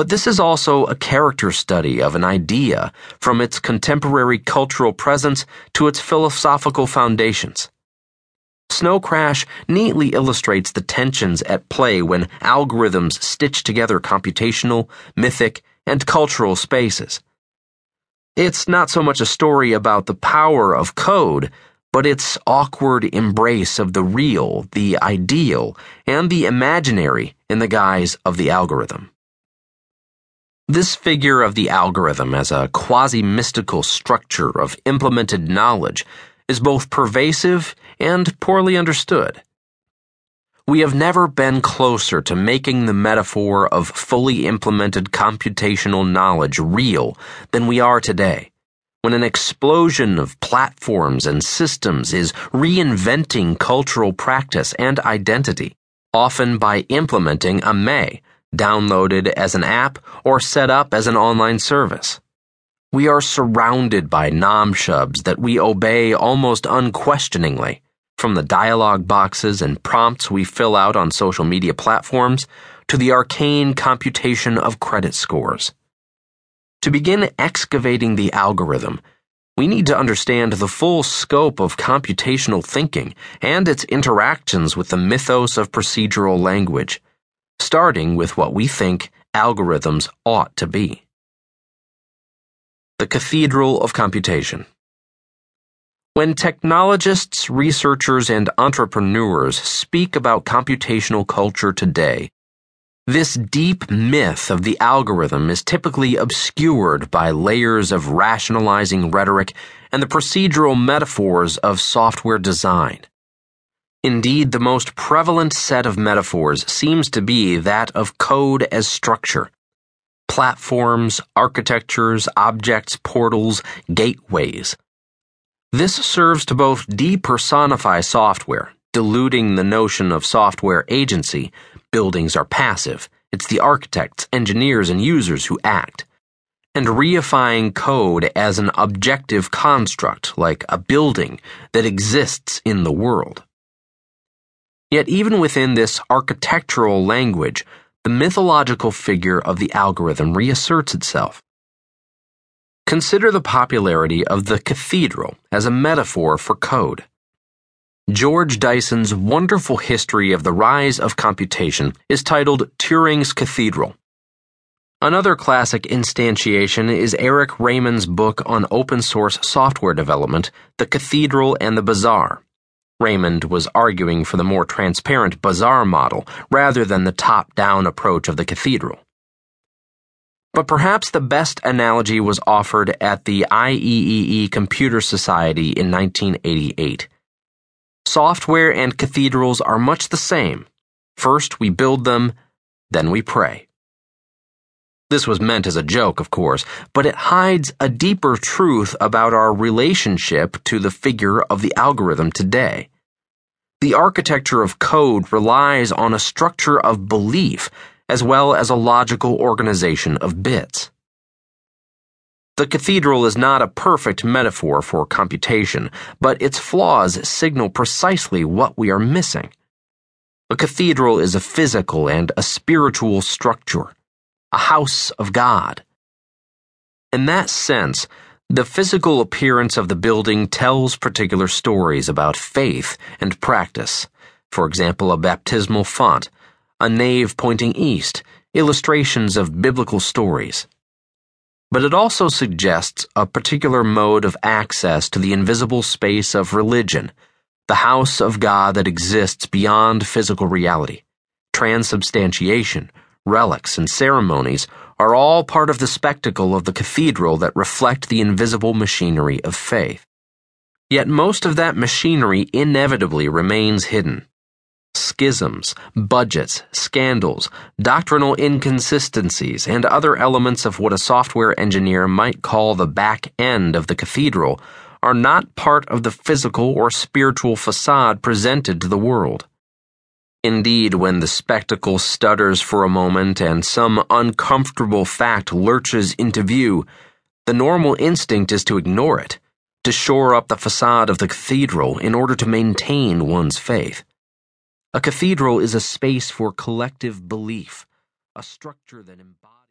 But this is also a character study of an idea from its contemporary cultural presence to its philosophical foundations. Snow Crash neatly illustrates the tensions at play when algorithms stitch together computational, mythic, and cultural spaces. It's not so much a story about the power of code, but its awkward embrace of the real, the ideal, and the imaginary in the guise of the algorithm. This figure of the algorithm as a quasi mystical structure of implemented knowledge is both pervasive and poorly understood. We have never been closer to making the metaphor of fully implemented computational knowledge real than we are today, when an explosion of platforms and systems is reinventing cultural practice and identity, often by implementing a May, downloaded as an app or set up as an online service. We are surrounded by namshubs that we obey almost unquestioningly, from the dialog boxes and prompts we fill out on social media platforms to the arcane computation of credit scores. To begin excavating the algorithm, we need to understand the full scope of computational thinking and its interactions with the mythos of procedural language, starting with what we think algorithms ought to be. The Cathedral of Computation. When technologists, researchers, and entrepreneurs speak about computational culture today, this deep myth of the algorithm is typically obscured by layers of rationalizing rhetoric and the procedural metaphors of software design. Indeed, the most prevalent set of metaphors seems to be that of code as structure platforms, architectures, objects, portals, gateways. This serves to both depersonify software, diluting the notion of software agency. Buildings are passive. It's the architects, engineers, and users who act. And reifying code as an objective construct, like a building that exists in the world. Yet, even within this architectural language, the mythological figure of the algorithm reasserts itself. Consider the popularity of the cathedral as a metaphor for code. George Dyson's wonderful history of the rise of computation is titled Turing's Cathedral. Another classic instantiation is Eric Raymond's book on open source software development, The Cathedral and the Bazaar. Raymond was arguing for the more transparent bazaar model rather than the top down approach of the cathedral. But perhaps the best analogy was offered at the IEEE Computer Society in 1988. Software and cathedrals are much the same. First we build them, then we pray. This was meant as a joke, of course, but it hides a deeper truth about our relationship to the figure of the algorithm today. The architecture of code relies on a structure of belief as well as a logical organization of bits. The cathedral is not a perfect metaphor for computation, but its flaws signal precisely what we are missing. A cathedral is a physical and a spiritual structure a house of God. In that sense, the physical appearance of the building tells particular stories about faith and practice. For example, a baptismal font, a nave pointing east, illustrations of biblical stories. But it also suggests a particular mode of access to the invisible space of religion, the house of God that exists beyond physical reality, transubstantiation, relics, and ceremonies are all part of the spectacle of the cathedral that reflect the invisible machinery of faith. Yet most of that machinery inevitably remains hidden. Schisms, budgets, scandals, doctrinal inconsistencies, and other elements of what a software engineer might call the back end of the cathedral are not part of the physical or spiritual facade presented to the world. Indeed, when the spectacle stutters for a moment and some uncomfortable fact lurches into view, the normal instinct is to ignore it, to shore up the facade of the cathedral in order to maintain one's faith. A cathedral is a space for collective belief, a structure that embodies